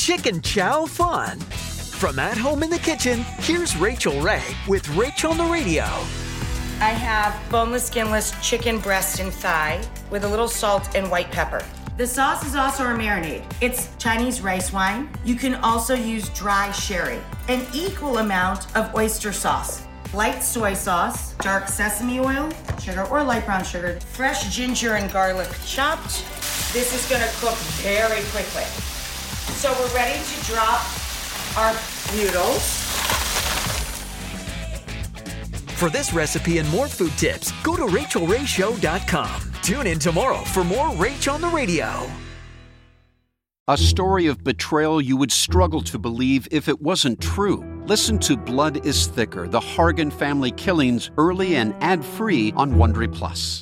Chicken Chow fun. From at home in the kitchen, here's Rachael Ray with Rachael on the Radio. I have boneless, skinless chicken breast and thigh with a little salt and white pepper. The sauce is also a marinade. It's Chinese rice wine. You can also use dry sherry. An equal amount of oyster sauce, light soy sauce, dark sesame oil, sugar or light brown sugar, fresh ginger and garlic chopped. This is gonna cook very quickly. So we're ready to drop our noodles. For this recipe and more food tips, go to rachaelrayshow.com. Tune in tomorrow for more Rach on the Radio. A story of betrayal you would struggle to believe if it wasn't true. Listen to Blood is Thicker: The Hargan Family Killings early and ad-free on Wondery Plus.